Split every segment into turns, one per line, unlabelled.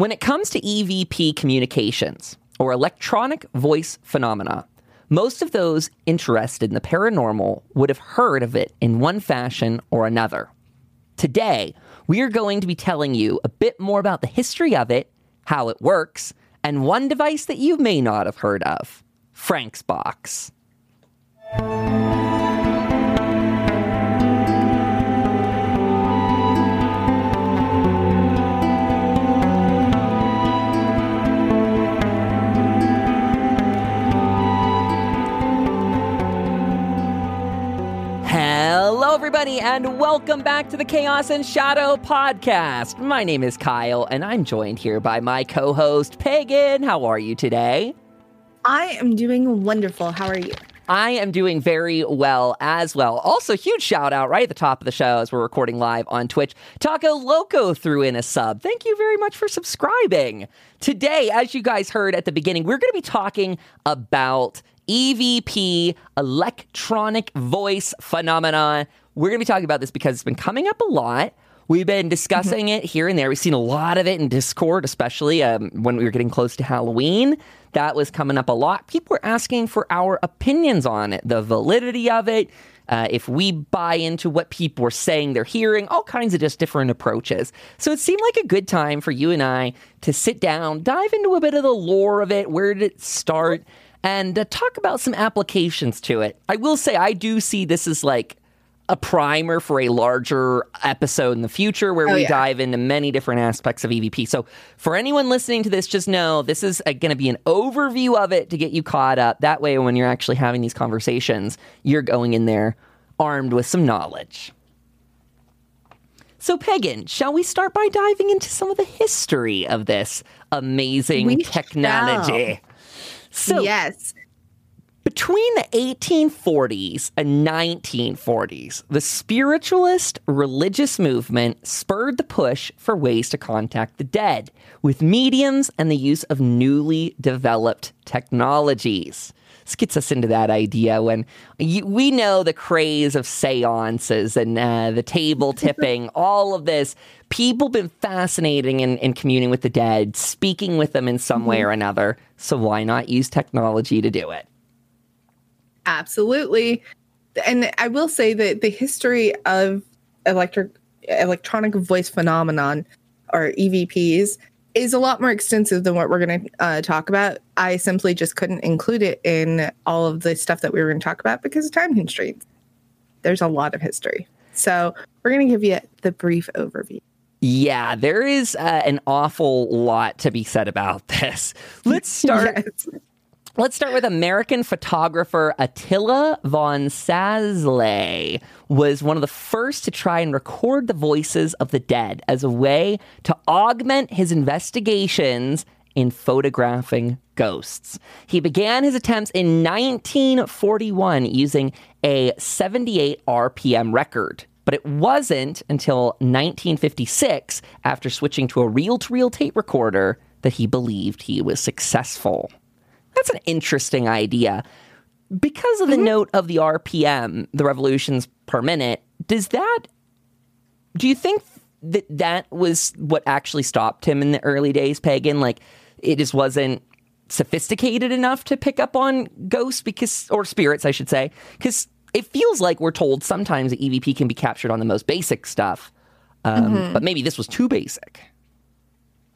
When it comes to EVP communications, or electronic voice phenomena, most of those interested in the paranormal would have heard of it in one fashion or another. Today, we are going to be telling you a bit more about the history of it, how it works, and one device that you may not have heard of Frank's Box. Everybody, and welcome back to the Chaos and Shadow podcast. My name is Kyle, and I'm joined here by my co host, Pagan. How are you today?
I am doing wonderful. How are you?
I am doing very well as well. Also, huge shout out right at the top of the show as we're recording live on Twitch. Taco Loco threw in a sub. Thank you very much for subscribing. Today, as you guys heard at the beginning, we're going to be talking about EVP, electronic voice phenomenon. We're going to be talking about this because it's been coming up a lot. We've been discussing it here and there. We've seen a lot of it in Discord, especially um, when we were getting close to Halloween. That was coming up a lot. People were asking for our opinions on it, the validity of it, uh, if we buy into what people are saying they're hearing, all kinds of just different approaches. So it seemed like a good time for you and I to sit down, dive into a bit of the lore of it. Where did it start? and uh, talk about some applications to it. I will say I do see this as like a primer for a larger episode in the future where
Oh,
we
yeah.
dive into many different aspects of EVP. So, for anyone listening to this, just know this is uh, going to be an overview of it to get you caught up. That way, when you're actually having these conversations, you're going in there armed with some knowledge. So, Pagan, shall we start by diving into some of the history of this amazing
We
technology? So,
yes.
Between the 1840s and 1940s, the spiritualist religious movement spurred the push for ways to contact the dead with mediums and the use of newly developed technologies. This gets us into that idea when you, we know the craze of seances and uh, the table tipping, all of this. People have been fascinating in, in communing with the dead, speaking with them in some way or another. So why not use technology to do it?
Absolutely. And I will say that the history of electric electronic voice phenomenon or EVPs is a lot more extensive than what we're going to uh, talk about. I simply just couldn't include it in all of the stuff that we were going to talk about because of time constraints. There's a lot of history. So we're going to give you the brief overview.
Yeah, there is uh, an awful lot to be said about this. Let's start.
Yes.
Let's start with American photographer Attila von Szalay was one of the first to try and record the voices of the dead as a way to augment his investigations in photographing ghosts. He began his attempts in 1941 using a 78 RPM record. But it wasn't until 1956, after switching to a reel to reel tape recorder, that he believed he was successful. That's an interesting idea. Because of the note of the RPM, the revolutions per minute, does that, do you think that that was what actually stopped him in the early days, Pagan? Like, it just wasn't sophisticated enough to pick up on ghosts because, or spirits, I should say, because it feels like we're told sometimes that EVP can be captured on the most basic stuff. Um, But maybe this was too basic.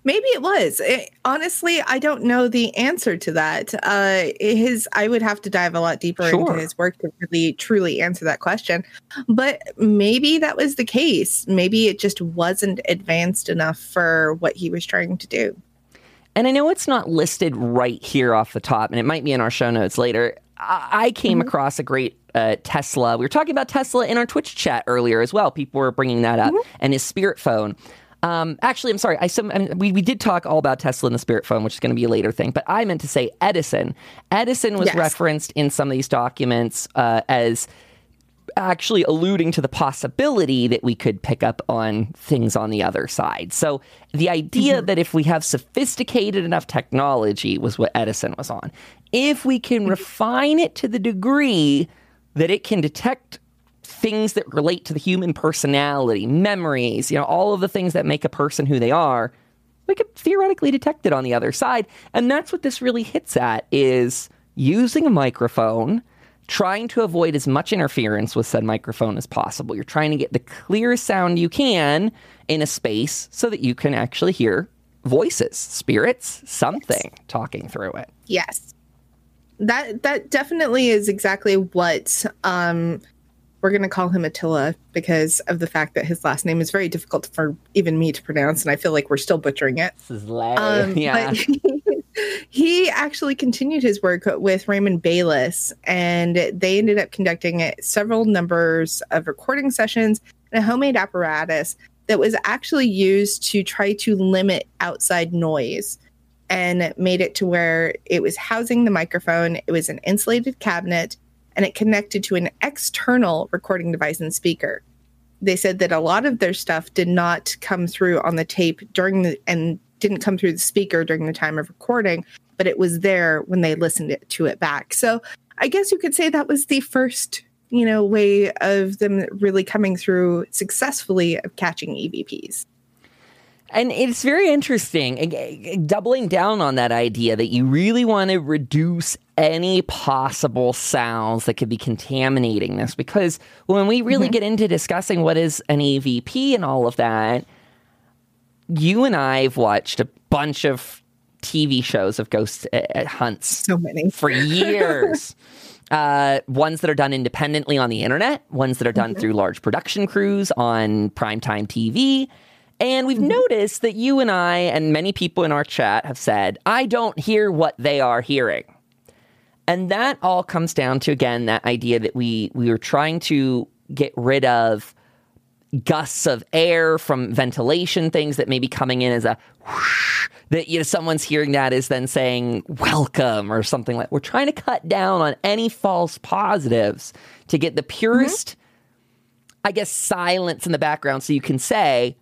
Maybe it was. It- honestly, I don't know the answer to that. Uh, his, I would have to dive a lot deeper
Sure.
into his work to really truly answer that question. But maybe that was the case. Maybe it just wasn't advanced enough for what he was trying to do.
And I know it's not listed right here off the top, and it might be in our show notes later. I, I came across a great uh, Tesla. We were talking about Tesla in our Twitch chat earlier as well. People were bringing that up, and his Spirit phone. Um, actually, I'm sorry. I, some, I mean, we, we did talk all about Tesla and the Spirit phone, which is going to be a later thing. But I meant to say Edison. Edison was
Yes.
referenced in some of these documents uh, as actually alluding to the possibility that we could pick up on things on the other side. So the idea that if we have sophisticated enough technology was what Edison was on. If we can refine it to the degree that it can detect things that relate to the human personality, memories, you know, all of the things that make a person who they are, we could theoretically detect it on the other side. And that's what this really hits at is using a microphone, trying to avoid as much interference with said microphone as possible. You're trying to get the clearest sound you can in a space so that you can actually hear voices, spirits, something yes. talking through it.
Yes. That that definitely is exactly what um we're going to call him Attila because of the fact that his last name is very difficult for even me to pronounce, and I feel like we're still butchering it.
This is Um, yeah.
He, he actually continued his work with Raymond Bayless, and they ended up conducting several numbers of recording sessions and a homemade apparatus that was actually used to try to limit outside noise and made it to where it was housing the microphone. It was an insulated cabinet and it connected to an external recording device and speaker. They said that a lot of their stuff did not come through on the tape during the and didn't come through the speaker during the time of recording, but it was there when they listened to it back. So I guess you could say that was the first, you know, way of them really coming through successfully of catching EVPs.
And it's very interesting, doubling down on that idea that you really want to reduce any possible sounds that could be contaminating this. Because when we really mm-hmm. get into discussing what is an EVP and all of that, you and I have watched a bunch of TV shows of ghost uh, hunts.
So many.
For years. uh, ones that are done independently on the internet, ones that are done mm-hmm. through large production crews on primetime TV. And we've mm-hmm. noticed that you and I and many people in our chat have said, I don't hear what they are hearing. And that all comes down to again that idea that we we were trying to get rid of gusts of air from ventilation things that may be coming in as a whoosh, that you know someone's hearing that is then saying welcome or something like we're trying to cut down on any false positives to get the purest mm-hmm. i guess silence in the background so you can say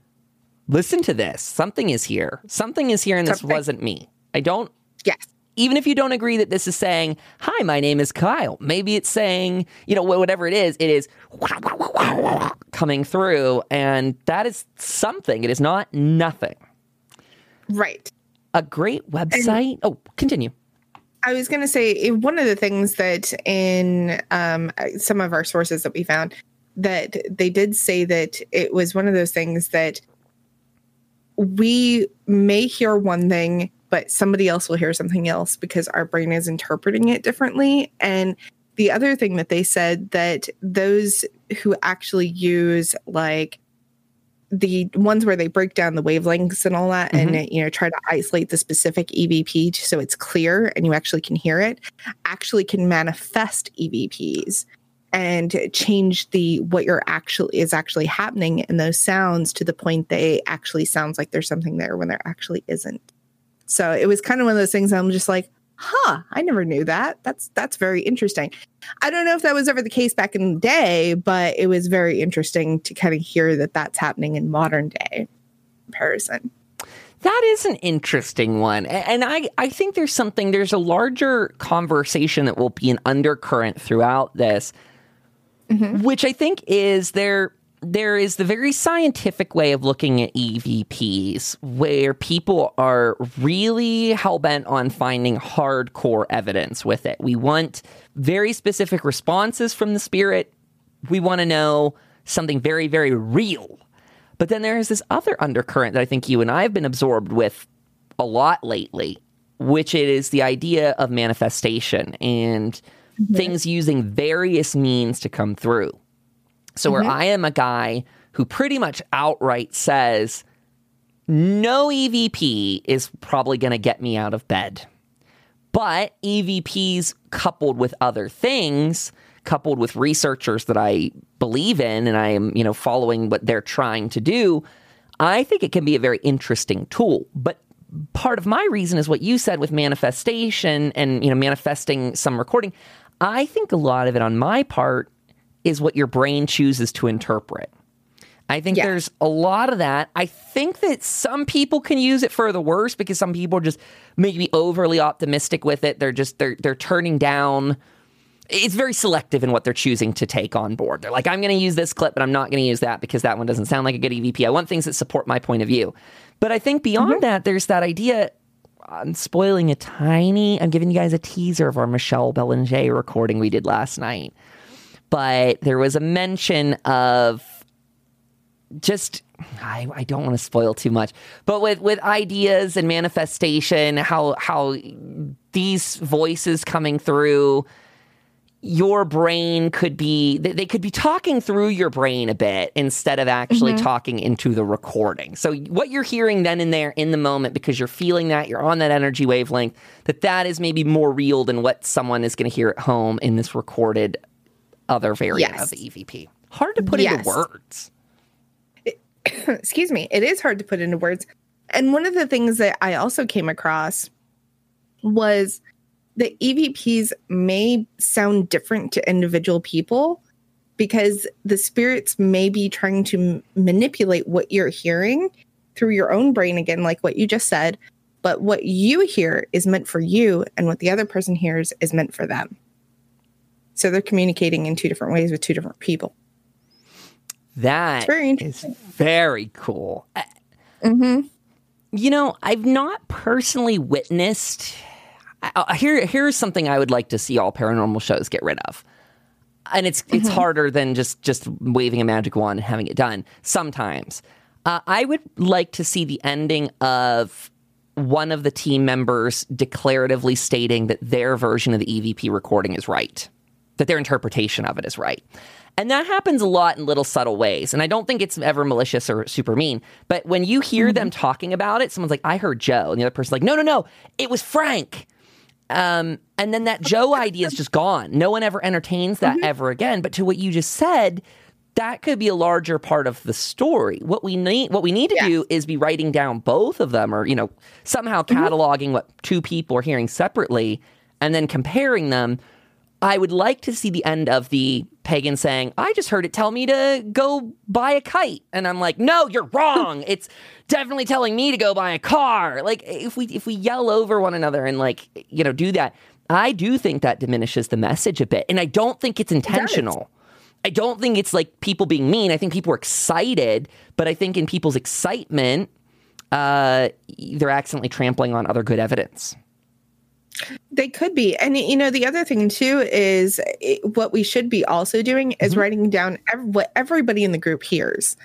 listen to this something is here something is here and this something. wasn't me i don't
yes
even if you don't agree that this is saying, Hi, my name is Kyle, maybe it's saying, you know, whatever it is, it is coming through. And that is something. It is not nothing.
Right.
A great website. And oh, continue.
I was going to say one of the things that in um, some of our sources that we found that they did say that it was one of those things that we may hear one thing but somebody else will hear something else because our brain is interpreting it differently. And the other thing that they said that those who actually use like the ones where they break down the wavelengths and all that mm-hmm. and you know try to isolate the specific evp so it's clear and you actually can hear it actually can manifest evps and change the what you're actually is actually happening in those sounds to the point they actually sounds like there's something there when there actually isn't so it was kind of one of those things I'm just like, huh, I never knew that. That's that's very interesting. I don't know if that was ever the case back in the day, but it was very interesting to kind of hear that that's happening in modern day comparison.
That is an interesting one. And I, I think there's something, there's a larger conversation that will be an undercurrent throughout this, mm-hmm. which I think is there there is the very scientific way of looking at EVPs where people are really hell bent on finding hardcore evidence with it. We want very specific responses from the spirit. We want to know something very, very real. But then there is this other undercurrent that I think you and I have been absorbed with a lot lately, which is the idea of manifestation and mm-hmm. things using various means to come through. So, mm-hmm. where I am a guy who pretty much outright says, no EVP is probably going to get me out of bed. But EVPs coupled with other things, coupled with researchers that I believe in and I am, you know, following what they're trying to do, I think it can be a very interesting tool. But part of my reason is what you said with manifestation and, you know, manifesting some recording. I think a lot of it on my part is what your brain chooses to interpret. I think yeah. there's a lot of that. I think that some people can use it for the worse because some people are just maybe overly optimistic with it. They're just they're they're turning down it's very selective in what they're choosing to take on board. They're like, I'm going to use this clip, but I'm not going to use that because that one doesn't sound like a good EVP. I want things that support my point of view. But I think beyond mm-hmm. that, there's that idea. I'm spoiling a tiny. I'm giving you guys a teaser of our Michelle Belanger recording we did last night. But there was a mention of just I, I don't want to spoil too much, but with with ideas and manifestation, how how these voices coming through your brain could be they could be talking through your brain a bit instead of actually mm-hmm. talking into the recording so what you're hearing then and there in the moment because you're feeling that you're on that energy wavelength that that is maybe more real than what someone is going to hear at home in this recorded other variant yes. of the evp hard to put yes. into words
excuse me, it is hard to put into words. And one of the things that I also came across was that EVPs may sound different to individual people because the spirits may be trying to m- manipulate what you're hearing through your own brain, again, like what you just said. But what you hear is meant for you, and what the other person hears is meant for them. So they're communicating in two different ways with two different people.
That very is very cool. Mm-hmm. You know, I've not personally witnessed. Uh, here, here's something I would like to see all paranormal shows get rid of, and it's it's mm-hmm. harder than just just waving a magic wand and having it done. Sometimes, uh, I would like to see the ending of one of the team members declaratively stating that their version of the EVP recording is right, that their interpretation of it is right. And that happens a lot in little subtle ways. And I don't think it's ever malicious or super mean. But when you hear mm-hmm. them talking about it, someone's like, I heard Joe. And the other person's like, no, no, no, it was Frank. Um, and then that Joe idea is just gone. No one ever entertains that mm-hmm. ever again. But to what you just said, that could be a larger part of the story. What we need, what we need to yes. do, is be writing down both of them, or you know, somehow mm-hmm. cataloging mm-hmm. what two people are hearing separately, and then comparing them I would like to see the end of the pagan saying, I just heard it tell me to go buy a kite. And I'm like, no, you're wrong. it's definitely telling me to go buy a car. Like if we if we yell over one another and like, you know, do that, I do think that diminishes the message a bit. And I don't think it's intentional. I don't think it's like people being mean. I think people are excited, but I think in people's excitement, uh, they're accidentally trampling on other good evidence.
They could be. And, you know, the other thing too is it, what we should be also doing is mm-hmm. writing down what everybody in the group hears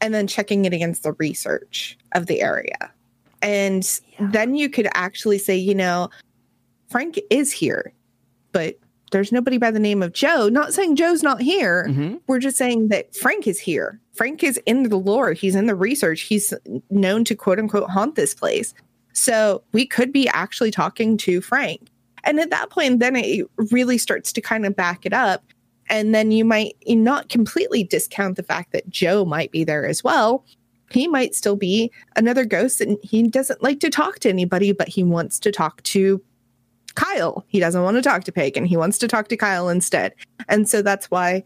and then checking it against the research of the area. And yeah. then you could actually say, you know, Frank is here, but there's nobody by the name of Joe. Not saying Joe's not here. Mm-hmm. We're just saying that Frank is here. Frank is in the lore. He's in the research. He's known to quote unquote haunt this place. So we could be actually talking to Frank. And at that point, then it really starts to kind of back it up. And then you might not completely discount the fact that Joe might be there as well. He might still be another ghost and he doesn't like to talk to anybody, but he wants to talk to Kyle. He doesn't want to talk to Pagan. He wants to talk to Kyle instead. And so that's why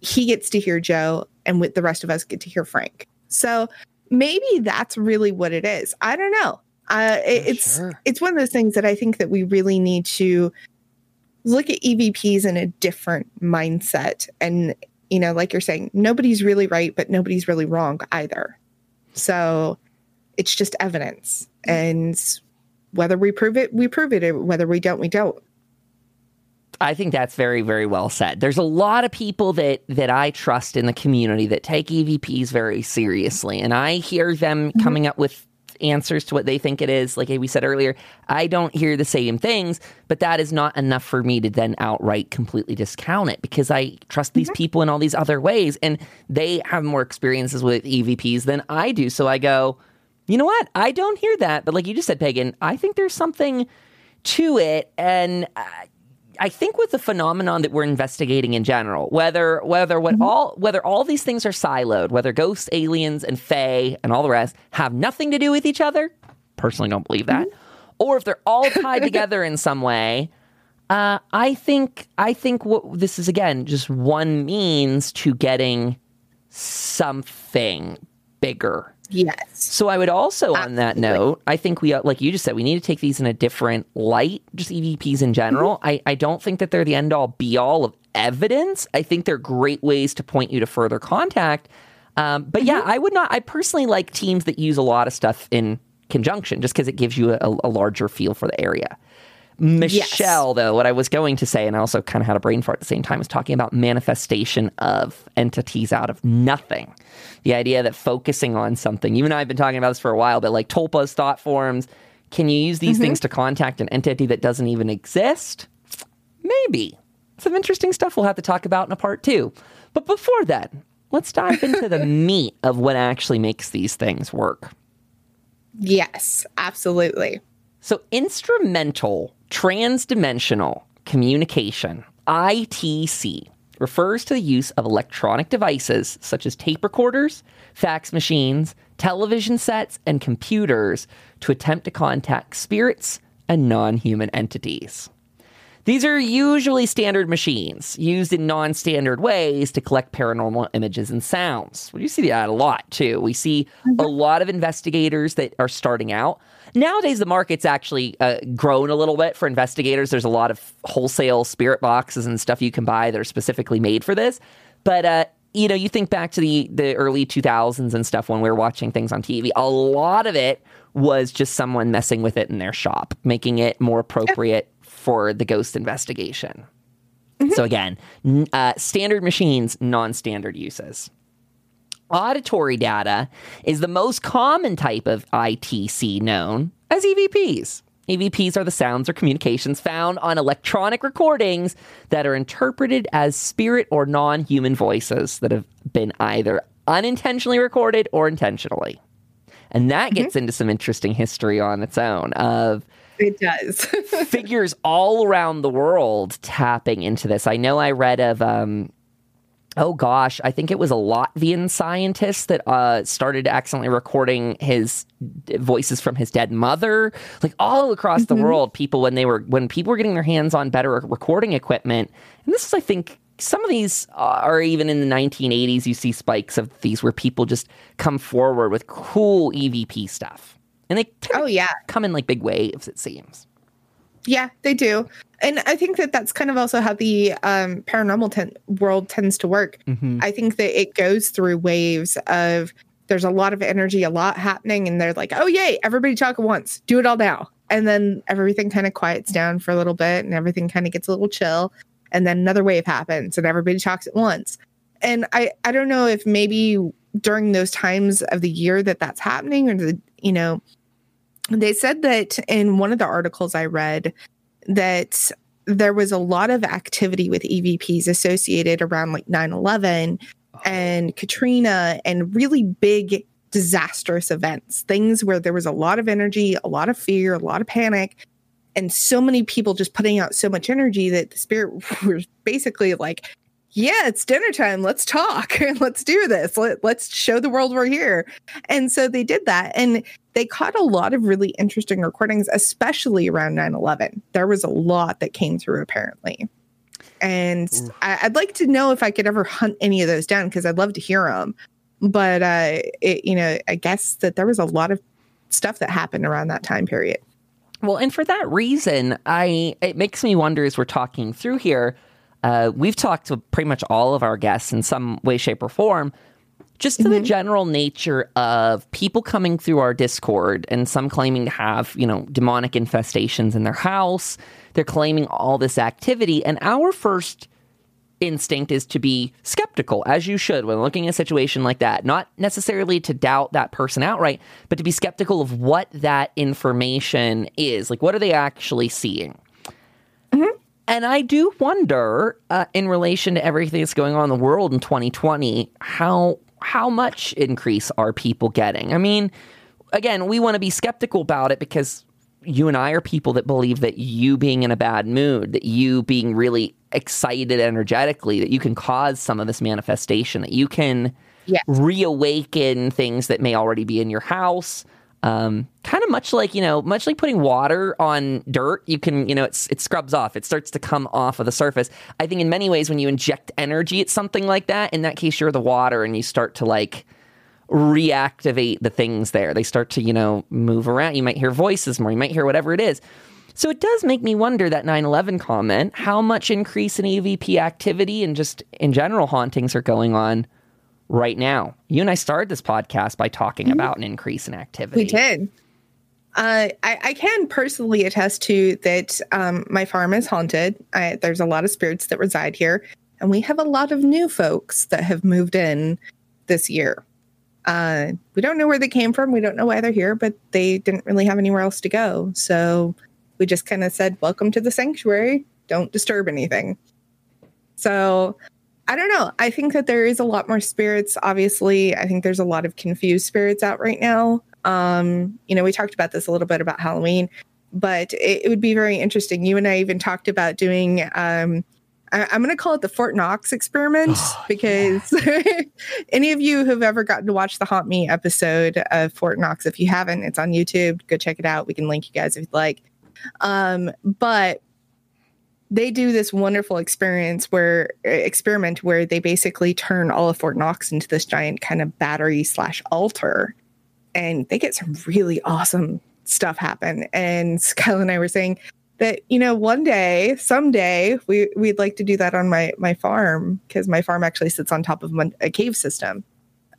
he gets to hear Joe and with the rest of us get to hear Frank. So maybe that's really what it is. I don't know. Uh, it, it's sure. it's one of those things that I think that we really need to look at EVPs in a different mindset. And you know, like you're saying, nobody's really right, but nobody's really wrong either. So it's just evidence, and whether we prove it, we prove it. Whether we don't, we don't.
I think that's very, very well said. There's a lot of people that that I trust in the community that take EVPs very seriously, and I hear them mm-hmm. coming up with answers to what they think it is. Like we said earlier, I don't hear the same things, but that is not enough for me to then outright completely discount it because I trust these mm-hmm. people in all these other ways and they have more experiences with EVPs than I do. So I go, you know what? I don't hear that. But like you just said, Pagan, I think there's something to it. And uh, I think with the phenomenon that we're investigating in general, whether whether what mm-hmm. all whether all these things are siloed, whether ghosts, aliens, and fae and all the rest have nothing to do with each other, personally don't believe that, mm-hmm. or if they're all tied together in some way, uh, I think I think what this is again just one means to getting something bigger
Yes.
So I would also, Absolutely. on that note, I think we, like you just said, we need to take these in a different light, just EVPs in general. Mm-hmm. I, I don't think that they're the end all be all of evidence. I think they're great ways to point you to further contact. Um, but yeah, I would not. I personally like teams that use a lot of stuff in conjunction, just because it gives you a, a larger feel for the area. Michelle, yes. though, what I was going to say, and I also kind of had a brain fart at the same time, was talking about manifestation of entities out of nothing. The idea that focusing on something, you and I have been talking about this for a while, but like Tulpa's thought forms, can you use these mm-hmm. things to contact an entity that doesn't even exist? Maybe. Some interesting stuff we'll have to talk about in a part two. But before that, let's dive into the meat of what actually makes these things work.
Yes, absolutely.
So, instrumental transdimensional communication, ITC, refers to the use of electronic devices such as tape recorders, fax machines, television sets, and computers to attempt to contact spirits and non human entities. These are usually standard machines used in non standard ways to collect paranormal images and sounds. We see that a lot too. We see mm-hmm. a lot of investigators that are starting out. Nowadays, the market's actually uh, grown a little bit for investigators. There's a lot of wholesale spirit boxes and stuff you can buy that are specifically made for this. But uh, you know, you think back to the the early 2000s and stuff when we were watching things on TV. A lot of it was just someone messing with it in their shop, making it more appropriate for the ghost investigation. Mm-hmm. So again, uh, standard machines, non-standard uses. Auditory data is the most common type of ITC known as EVPs. EVPs are the sounds or communications found on electronic recordings that are interpreted as spirit or non human voices that have been either unintentionally recorded or intentionally. And that mm-hmm. gets into some interesting history on its own of
it does.
figures all around the world tapping into this. I know I read of um, oh gosh, I think it was a Latvian scientist that uh, started accidentally recording his voices from his dead mother. Like all across mm-hmm. the world, people when they were when people were getting their hands on better recording equipment, and this is, I think. Some of these are even in the 1980s. You see spikes of these where people just come forward with cool EVP stuff, and they
oh yeah
come in like big waves. It seems.
Yeah, they do. And I think that that's kind of also how the um, paranormal ten- world tends to work. Mm-hmm. I think that it goes through waves of there's a lot of energy, a lot happening, and they're like, oh, yay, everybody talk at once, do it all now. And then everything kind of quiets down for a little bit and everything kind of gets a little chill. And then another wave happens and everybody talks at once. And I, I don't know if maybe during those times of the year that that's happening or the, you know, they said that in one of the articles I read that there was a lot of activity with EVPs associated around like 9 11 and Katrina and really big disastrous events, things where there was a lot of energy, a lot of fear, a lot of panic, and so many people just putting out so much energy that the spirit was basically like, yeah, it's dinner time. Let's talk. let's do this. Let, let's show the world we're here. And so they did that. And they caught a lot of really interesting recordings, especially around 9 11. There was a lot that came through, apparently. And I, would like to know if I could ever hunt any of those down because I'd love to hear them. But, uh, it, you know, I guess that there was a lot of stuff that happened around that time period.
Well, and for that reason, I it makes me wonder as we're talking through here uh, we've talked to pretty much all of our guests in some way, shape, or form, just to mm-hmm. the general nature of people coming through our Discord and some claiming to have, you know, demonic infestations in their house. They're claiming all this activity. And our first instinct is to be skeptical, as you should when looking at a situation like that. Not necessarily to doubt that person outright, but to be skeptical of what that information is. Like, what are they actually seeing? Mm-hmm. And I do wonder, uh, in relation to everything that's going on in the world in 2020, how how much increase are people getting? I mean, again, we want to be skeptical about it because you and I are people that believe that you being in a bad mood, that you being really excited energetically, that you can cause some of this manifestation, that you can yes. reawaken things that may already be in your house. Um, kind of much like you know, much like putting water on dirt, you can you know it's it scrubs off. It starts to come off of the surface. I think in many ways, when you inject energy at something like that, in that case, you're the water, and you start to like reactivate the things there. They start to you know move around. You might hear voices more. You might hear whatever it is. So it does make me wonder that 9/11 comment, how much increase in EVP activity and just in general hauntings are going on right now. You and I started this podcast by talking mm-hmm. about an increase in activity.
We did. Uh, I, I, can personally attest to that um, my farm is haunted. I, there's a lot of spirits that reside here, and we have a lot of new folks that have moved in this year. Uh, we don't know where they came from. We don't know why they're here, but they didn't really have anywhere else to go. So we just kind of said, Welcome to the sanctuary. Don't disturb anything. So I don't know. I think that there is a lot more spirits. Obviously, I think there's a lot of confused spirits out right now. Um, you know, we talked about this a little bit about Halloween, but it, it would be very interesting. You and I even talked about doing. Um, I, am going to call it the Fort Knox experiment oh, because yeah. any of you who've ever gotten to watch the Haunt Me episode of Fort Knox, if you haven't, it's on YouTube. Go check it out. We can link you guys if you'd like. Um, but they do this wonderful experience where experiment where they basically turn all of Fort Knox into this giant kind of battery slash altar, and they get some really awesome stuff happen. And Kyle and I were saying that you know one day, someday, we we'd like to do that on my my farm because my farm actually sits on top of a cave system.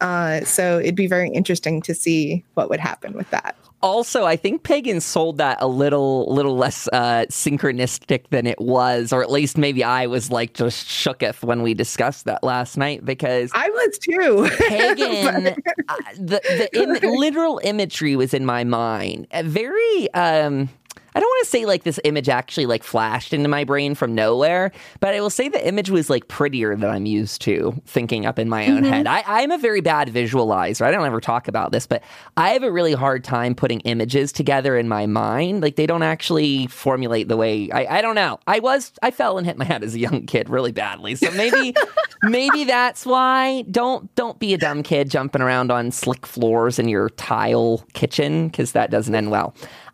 Uh, so it'd be very interesting to see what would happen with that
also, I think Pagan sold that a little little less uh, synchronistic than it was, or at least maybe I was like just shooketh when we discussed that last night because
I was too.
Pagan, uh, the the Im- literal imagery was in my mind, very. Um, I don't want to say like this image actually like flashed into my brain from nowhere, but I will say the image was like prettier than I'm used to thinking up in my own mm-hmm. head. I, I'm a very bad visualizer. I don't ever talk about this, but I have a really hard time putting images together in my mind. Like they don't actually formulate the way I, I don't know. I was I fell and hit my head as a young kid really badly. So maybe maybe that's why. Don't don't be a dumb kid jumping around on slick floors in your tile kitchen because that doesn't end well.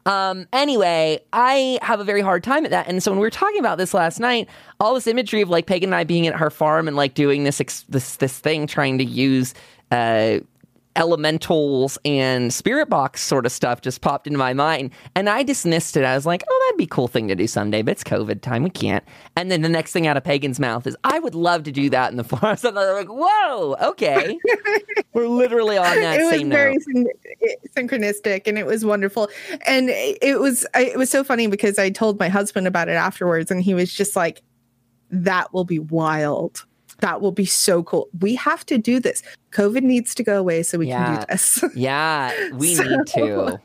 Um, anyway, I have a very hard time at that. And so when we were talking about this last night, all this imagery of like Pagan and I being at her farm and like doing this ex- this this thing, trying to use uh, elementals and spirit box sort of stuff just popped into my mind. And i dismissed it. I was like oh that'd be a cool thing to do someday but it's covid time. We can't. And then the next thing out of pagan's mouth is i would love to do that in the forest and they're like whoa okay. We're literally on that
it was
same
very syn- synchronistic and it was wonderful. And it was it was so funny because i told my husband about it afterwards and he was just like that will be wild that will be so cool. We have to do this. COVID needs to go away so we yeah. can do this.
yeah, we so, need to.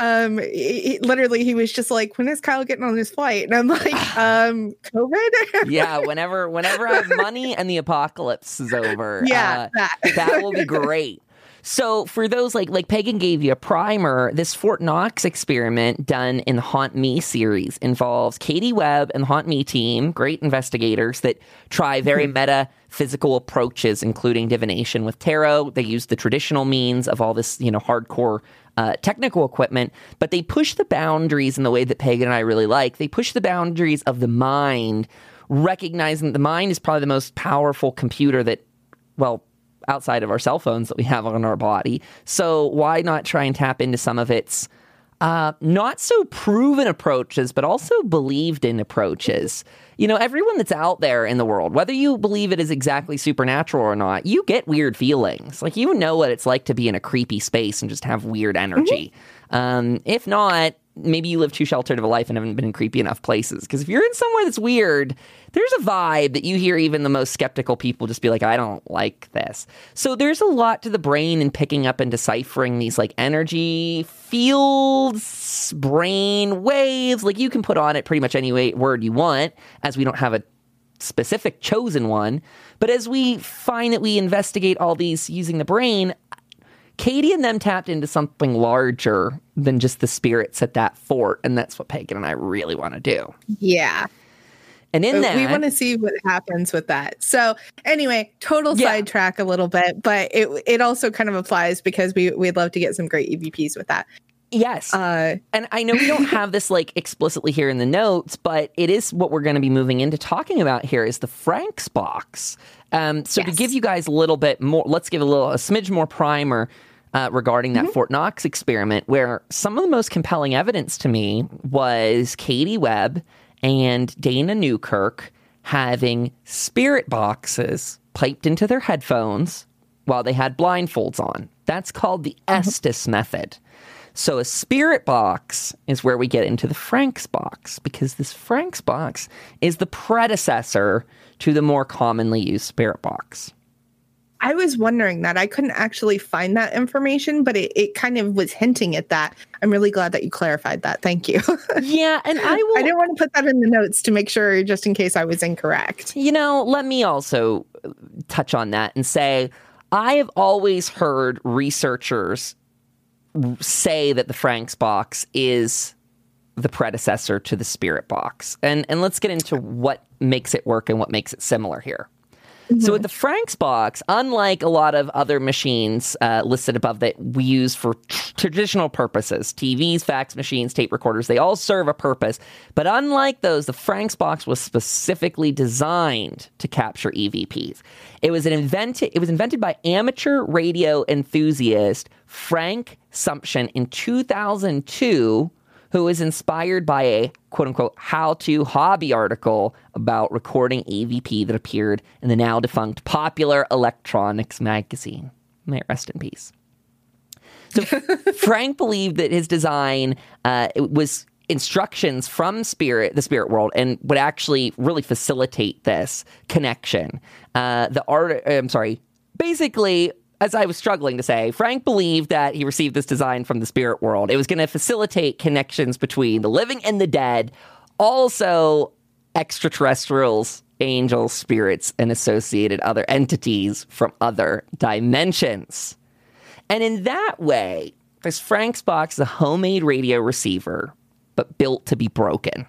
Um, he, literally, he was just like, "When is Kyle getting on his flight?" And I'm like, "Um, COVID."
yeah, whenever, whenever I have money and the apocalypse is over,
yeah, uh,
that. that will be great. So for those like like Pagan gave you a primer, this Fort Knox experiment done in the Haunt Me series involves Katie Webb and the Haunt Me team, great investigators that try very mm-hmm. meta physical approaches, including divination with tarot. They use the traditional means of all this, you know, hardcore uh, technical equipment, but they push the boundaries in the way that Pagan and I really like. They push the boundaries of the mind, recognizing that the mind is probably the most powerful computer that, well, outside of our cell phones that we have on our body. So why not try and tap into some of its uh, not so proven approaches, but also believed in approaches. You know, everyone that's out there in the world, whether you believe it is exactly supernatural or not, you get weird feelings. Like you know what it's like to be in a creepy space and just have weird energy. Mm-hmm. Um, if not, maybe you live too sheltered of a life and haven't been in creepy enough places. Because if you're in somewhere that's weird, there's a vibe that you hear even the most skeptical people just be like, I don't like this. So there's a lot to the brain in picking up and deciphering these like energy fields, brain waves. Like you can put on it pretty much any way, word you want, as we don't have a specific chosen one. But as we find that we investigate all these using the brain, Katie and them tapped into something larger than just the spirits at that fort, and that's what Pagan and I really want to do.
Yeah.
And in that,
we want to see what happens with that. So, anyway, total yeah. sidetrack a little bit, but it it also kind of applies because we we'd love to get some great EVPs with that.
Yes. Uh, and I know we don't have this like explicitly here in the notes, but it is what we're going to be moving into talking about here is the Frank's box. Um, so yes. to give you guys a little bit more, let's give a little a smidge more primer uh, regarding that mm-hmm. Fort Knox experiment, where some of the most compelling evidence to me was Katie Webb and Dana Newkirk having spirit boxes piped into their headphones while they had blindfolds on. That's called the Estes method. So a spirit box is where we get into the Frank's box because this Frank's box is the predecessor to the more commonly used spirit box.
I was wondering that. I couldn't actually find that information, but it, it kind of was hinting at that. I'm really glad that you clarified that. Thank you.
yeah, and I will
I didn't want to put that in the notes to make sure just in case I was incorrect.
You know, let me also uh, touch on that and say I have always heard researchers say that the Frank's box is the predecessor to the Spirit box. And and let's get into what makes it work and what makes it similar here. Mm-hmm. So with the Frank's box, unlike a lot of other machines uh, listed above that we use for t- traditional purposes, TVs, fax machines, tape recorders, they all serve a purpose. But unlike those, the Frank's box was specifically designed to capture EVPs. It was an invented. It was invented by amateur radio enthusiast Frank Sumption in 2002 who was inspired by a quote unquote how to hobby article about recording EVP that appeared in the now defunct Popular Electronics magazine. May it rest in peace. So Frank believed that his design uh, was instructions from spirit the spirit world and would actually really facilitate this connection uh, the art i'm sorry basically as I was struggling to say, Frank believed that he received this design from the spirit world. It was going to facilitate connections between the living and the dead, also extraterrestrials, angels, spirits, and associated other entities from other dimensions. And in that way, this Frank's box is a homemade radio receiver, but built to be broken.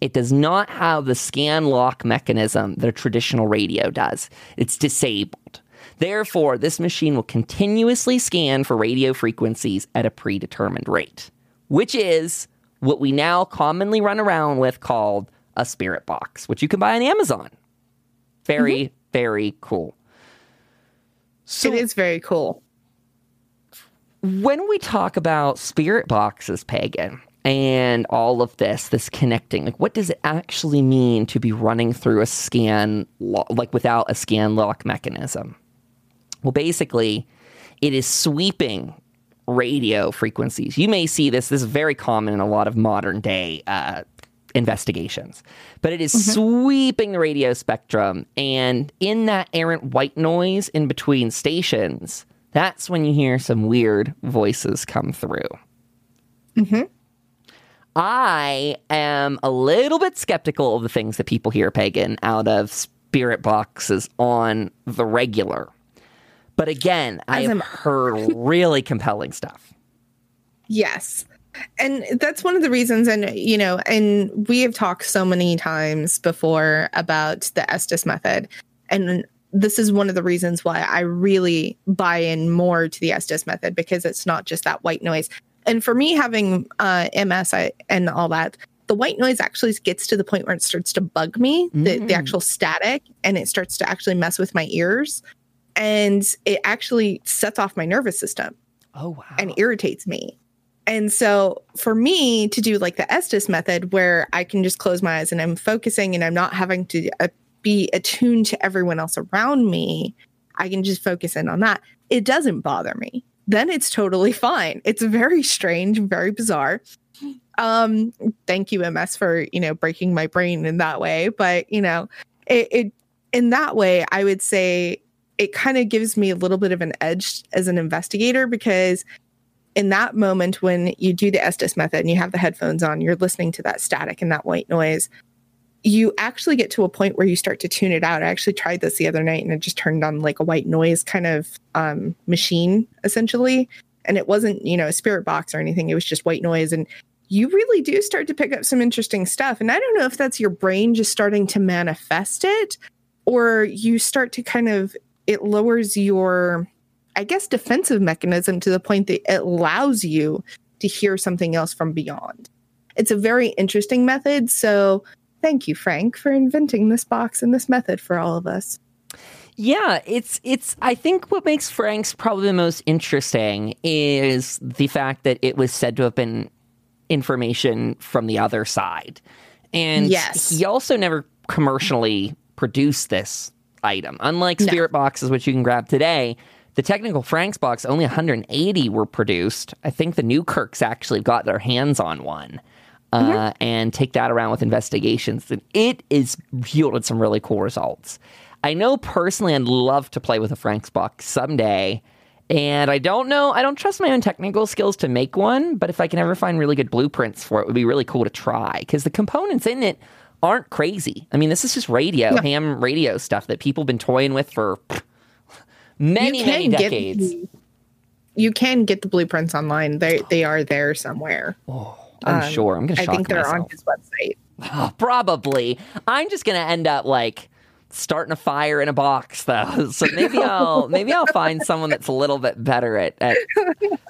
It does not have the scan lock mechanism that a traditional radio does. It's disabled. Therefore, this machine will continuously scan for radio frequencies at a predetermined rate, which is what we now commonly run around with called a spirit box, which you can buy on Amazon. Very, mm-hmm. very cool.
So, it is very cool.
When we talk about spirit boxes, Pagan, and all of this, this connecting, like what does it actually mean to be running through a scan, lo- like without a scan lock mechanism? Well, basically, it is sweeping radio frequencies. You may see this, this is very common in a lot of modern day uh, investigations, but it is mm-hmm. sweeping the radio spectrum. And in that errant white noise in between stations, that's when you hear some weird voices come through.
Mm-hmm.
I am a little bit skeptical of the things that people hear, Pagan, out of spirit boxes on the regular. But again, I have heard really compelling stuff.
Yes. And that's one of the reasons, and you know, and we have talked so many times before about the Estes method. And this is one of the reasons why I really buy in more to the Estes method because it's not just that white noise. And for me, having uh, MS I, and all that, the white noise actually gets to the point where it starts to bug me, mm. the, the mm. actual static, and it starts to actually mess with my ears and it actually sets off my nervous system.
Oh, wow.
And irritates me. And so for me to do like the Estes method where I can just close my eyes and I'm focusing and I'm not having to uh, be attuned to everyone else around me, I can just focus in on that. It doesn't bother me. Then it's totally fine. It's very strange, very bizarre. Um, thank you, MS, for you know breaking my brain in that way. But you know, it, it in that way, I would say it kind of gives me a little bit of an edge as an investigator because in that moment when you do the Estes method and you have the headphones on, you're listening to that static and that white noise. You actually get to a point where you start to tune it out. I actually tried this the other night and it just turned on like a white noise kind of um, machine essentially. And it wasn't, you know, a spirit box or anything. It was just white noise. And you really do start to pick up some interesting stuff. And I don't know if that's your brain just starting to manifest it or you start to kind of it lowers your i guess defensive mechanism to the point that it allows you to hear something else from beyond it's a very interesting method so thank you frank for inventing this box and this method for all of us
yeah, it's it's I think what makes Frank's probably the most interesting is the fact that it was said to have been information from the other side. And
yes.
he also never commercially produced this item. Unlike spirit no. boxes, which you can grab today, the technical Frank's box, only 180 were produced. I think the Newkirks actually got their hands on one. Uh, mm-hmm. and take that around with investigations. And it is yielded some really cool results. I know personally I'd love to play with a Frank's box someday. And I don't know, I don't trust my own technical skills to make one, but if I can ever find really good blueprints for it, it would be really cool to try because the components in it aren't crazy. I mean, this is just radio, no. ham radio stuff that people have been toying with for many, many decades.
Get, you can get the blueprints online. They they are there somewhere.
Oh, I'm um, sure. I'm gonna. I think they're myself. on
his website.
Oh, probably. I'm just gonna end up like starting a fire in a box though. So maybe I'll maybe I'll find someone that's a little bit better at, at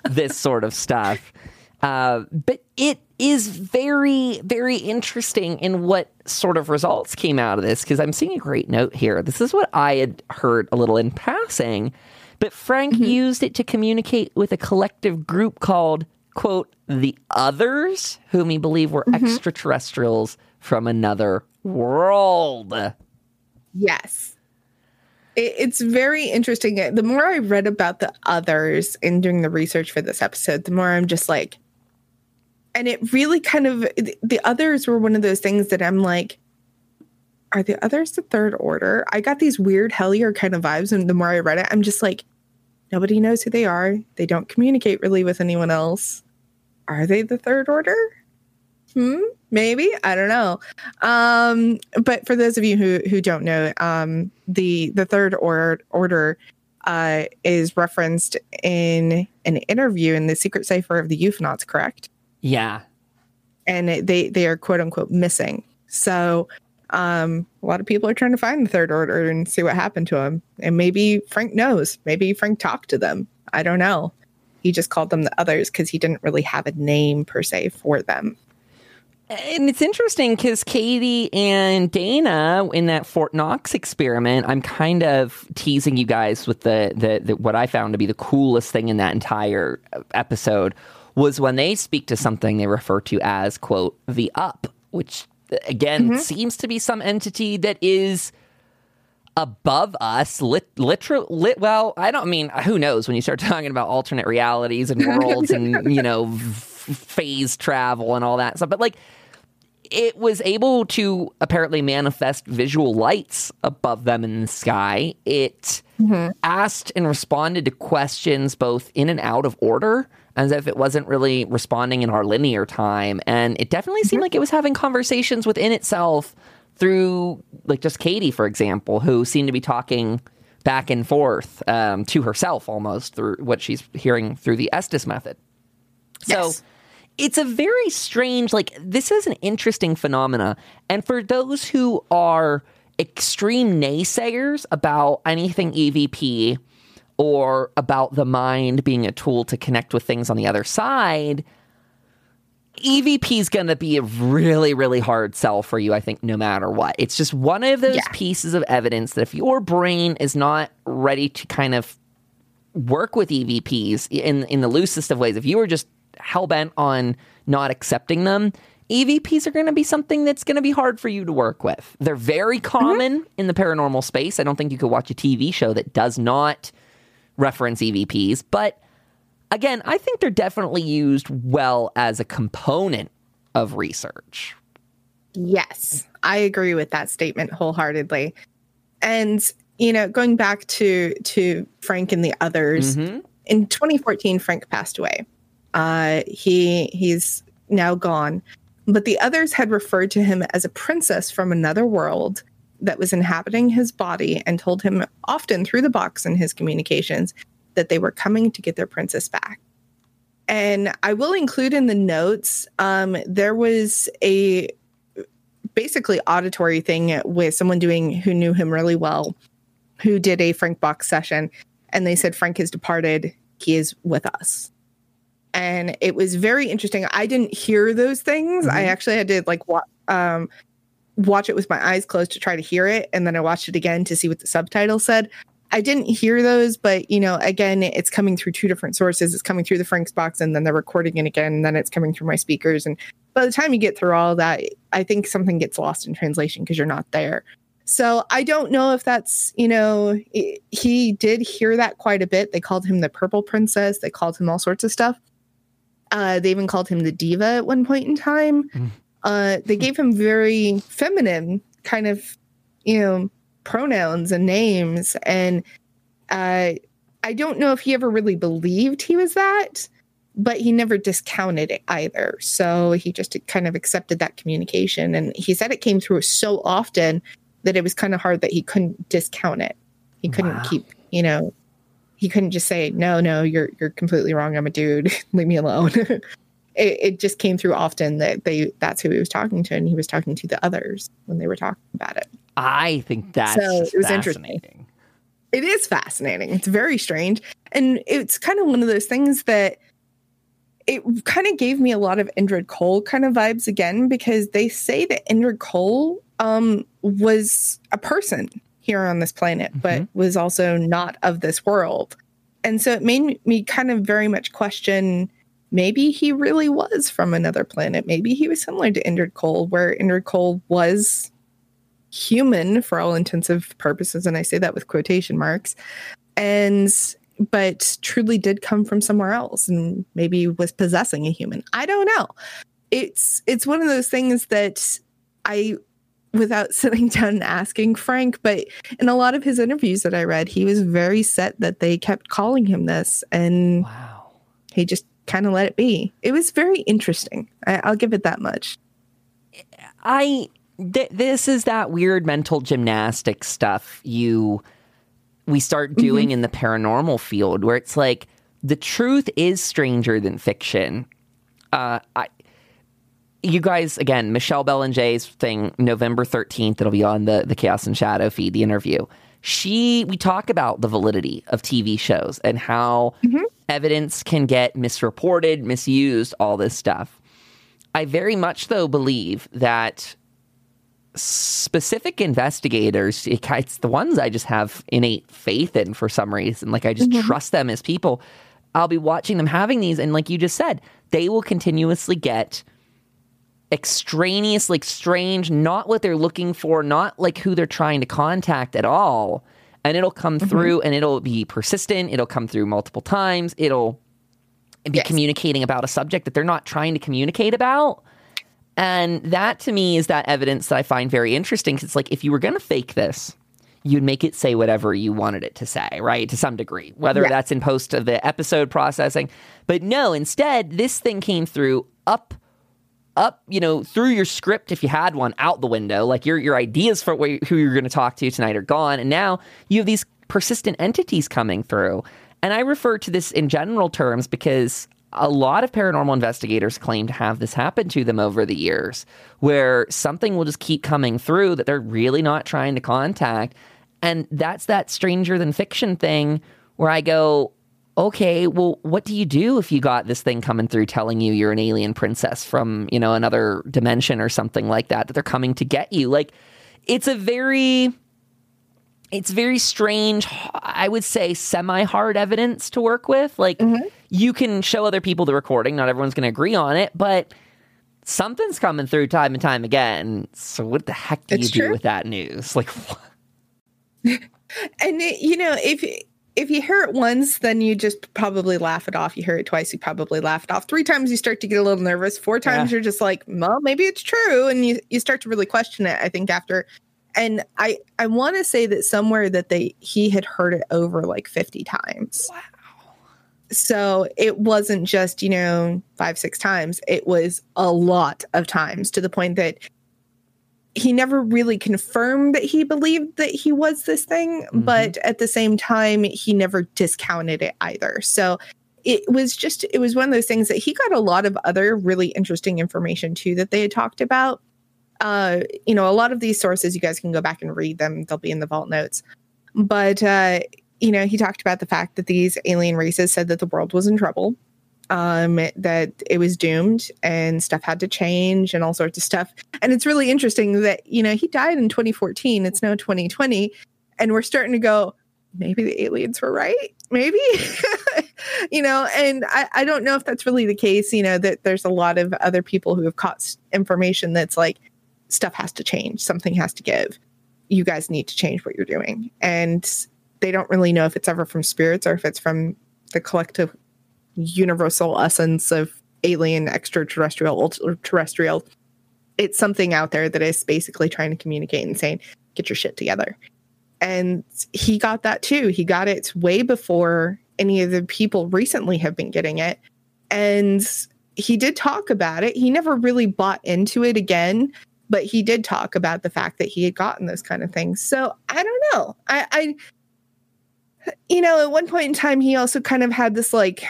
this sort of stuff. Uh, but it is very, very interesting in what sort of results came out of this because I'm seeing a great note here. This is what I had heard a little in passing, but Frank mm-hmm. used it to communicate with a collective group called, quote, the others, whom he believed were mm-hmm. extraterrestrials from another world.
Yes. It's very interesting. The more I read about the others in doing the research for this episode, the more I'm just like, and it really kind of the others were one of those things that I'm like, are the others the third order? I got these weird Hellier kind of vibes, and the more I read it, I'm just like, nobody knows who they are. They don't communicate really with anyone else. Are they the third order? Hmm, maybe I don't know. Um, but for those of you who who don't know, um, the the third order order uh, is referenced in an interview in the Secret Cipher of the Euphonauts, correct?
Yeah.
And they they are quote unquote missing. So um, a lot of people are trying to find the third order and see what happened to him. And maybe Frank knows. Maybe Frank talked to them. I don't know. He just called them the others because he didn't really have a name per se for them.
And it's interesting because Katie and Dana in that Fort Knox experiment, I'm kind of teasing you guys with the, the, the what I found to be the coolest thing in that entire episode was when they speak to something they refer to as, quote, the up, which again mm-hmm. seems to be some entity that is above us lit, literal lit well i don't mean who knows when you start talking about alternate realities and worlds and you know phase travel and all that stuff but like it was able to apparently manifest visual lights above them in the sky it mm-hmm. asked and responded to questions both in and out of order as if it wasn't really responding in our linear time. And it definitely seemed mm-hmm. like it was having conversations within itself through, like, just Katie, for example, who seemed to be talking back and forth um, to herself almost through what she's hearing through the Estes method. So yes. it's a very strange, like, this is an interesting phenomena. And for those who are extreme naysayers about anything EVP, or about the mind being a tool to connect with things on the other side, EVP is going to be a really, really hard sell for you, I think, no matter what. It's just one of those yeah. pieces of evidence that if your brain is not ready to kind of work with EVPs in, in the loosest of ways, if you are just hell bent on not accepting them, EVPs are going to be something that's going to be hard for you to work with. They're very mm-hmm. common mm-hmm. in the paranormal space. I don't think you could watch a TV show that does not reference EVPs, but again, I think they're definitely used well as a component of research.
Yes, I agree with that statement wholeheartedly. And you know, going back to to Frank and the others, mm-hmm. in 2014, Frank passed away. Uh, he he's now gone, but the others had referred to him as a princess from another world that was inhabiting his body and told him often through the box in his communications that they were coming to get their princess back. And I will include in the notes, um, there was a basically auditory thing with someone doing who knew him really well, who did a Frank Box session. And they said, Frank has departed. He is with us. And it was very interesting. I didn't hear those things. Mm-hmm. I actually had to like um, watch it with my eyes closed to try to hear it and then I watched it again to see what the subtitle said. I didn't hear those, but you know, again, it's coming through two different sources. It's coming through the Frank's box and then they're recording it again, and then it's coming through my speakers. And by the time you get through all that, I think something gets lost in translation because you're not there. So I don't know if that's, you know, he did hear that quite a bit. They called him the Purple Princess, they called him all sorts of stuff. Uh, they even called him the diva at one point in time. Mm. Uh, they gave him very feminine kind of, you know, pronouns and names. And uh, I don't know if he ever really believed he was that, but he never discounted it either. So he just kind of accepted that communication. And he said it came through so often that it was kind of hard that he couldn't discount it. He couldn't wow. keep, you know, he couldn't just say, "No, no, you're you're completely wrong. I'm a dude. Leave me alone." it, it just came through often that they that's who he was talking to, and he was talking to the others when they were talking about it.
I think that's so it was interesting.
It is fascinating. It's very strange, and it's kind of one of those things that it kind of gave me a lot of Indrid Cold kind of vibes again because they say that Indrid Cold um, was a person here on this planet, mm-hmm. but was also not of this world. And so it made me kind of very much question maybe he really was from another planet. Maybe he was similar to Indrid Cold, where Indrid Cold was human for all intensive purposes. And I say that with quotation marks. And but truly did come from somewhere else and maybe was possessing a human. I don't know. It's it's one of those things that I without sitting down and asking Frank, but in a lot of his interviews that I read, he was very set that they kept calling him this, and wow. he just kind of let it be. It was very interesting. I, will give it that much.
I th- this is that weird mental gymnastics stuff you we start doing mm-hmm. in the paranormal field, where it's like the truth is stranger than fiction. Uh, I you guys again, Michelle Belanger's thing, November thirteenth. It'll be on the the Chaos and Shadow feed. The interview. She we talk about the validity of TV shows and how mm-hmm. Evidence can get misreported, misused, all this stuff. I very much though believe that specific investigators, it's the ones I just have innate faith in for some reason. Like I just mm-hmm. trust them as people. I'll be watching them having these, and like you just said, they will continuously get extraneous, like strange, not what they're looking for, not like who they're trying to contact at all. And it'll come mm-hmm. through and it'll be persistent. It'll come through multiple times. It'll be yes. communicating about a subject that they're not trying to communicate about. And that to me is that evidence that I find very interesting. Cause it's like if you were going to fake this, you'd make it say whatever you wanted it to say, right? To some degree, whether yeah. that's in post of the episode processing. But no, instead, this thing came through up up, you know, through your script if you had one out the window. Like your your ideas for who you're going to talk to tonight are gone, and now you have these persistent entities coming through. And I refer to this in general terms because a lot of paranormal investigators claim to have this happen to them over the years, where something will just keep coming through that they're really not trying to contact. And that's that stranger than fiction thing where I go, okay, well, what do you do if you got this thing coming through telling you you're an alien princess from, you know, another dimension or something like that, that they're coming to get you? Like, it's a very, it's very strange, I would say, semi hard evidence to work with. Like, mm-hmm. you can show other people the recording, not everyone's going to agree on it, but something's coming through time and time again. So, what the heck do it's you true. do with that news? Like,
and you know, if if you hear it once, then you just probably laugh it off. You hear it twice, you probably laugh it off. Three times, you start to get a little nervous. Four times, yeah. you're just like, well, maybe it's true, and you you start to really question it. I think after, and I I want to say that somewhere that they he had heard it over like fifty times. Wow. So it wasn't just you know five six times. It was a lot of times to the point that he never really confirmed that he believed that he was this thing, mm-hmm. but at the same time, he never discounted it either. So it was just, it was one of those things that he got a lot of other really interesting information too that they had talked about. Uh, you know, a lot of these sources, you guys can go back and read them, they'll be in the vault notes. But, uh, you know, he talked about the fact that these alien races said that the world was in trouble um, that it was doomed and stuff had to change and all sorts of stuff. And it's really interesting that, you know, he died in 2014. It's now 2020. And we're starting to go, maybe the aliens were right. Maybe, you know, and I, I don't know if that's really the case, you know, that there's a lot of other people who have caught information that's like stuff has to change, something has to give. you guys need to change what you're doing. And they don't really know if it's ever from spirits or if it's from the collective universal essence of alien, extraterrestrial, ultra terrestrial. It's something out there that is basically trying to communicate and saying, get your shit together. And he got that too. He got it way before any of the people recently have been getting it. And he did talk about it. He never really bought into it again, but he did talk about the fact that he had gotten those kind of things. So I don't know. I, I you know, at one point in time, he also kind of had this like,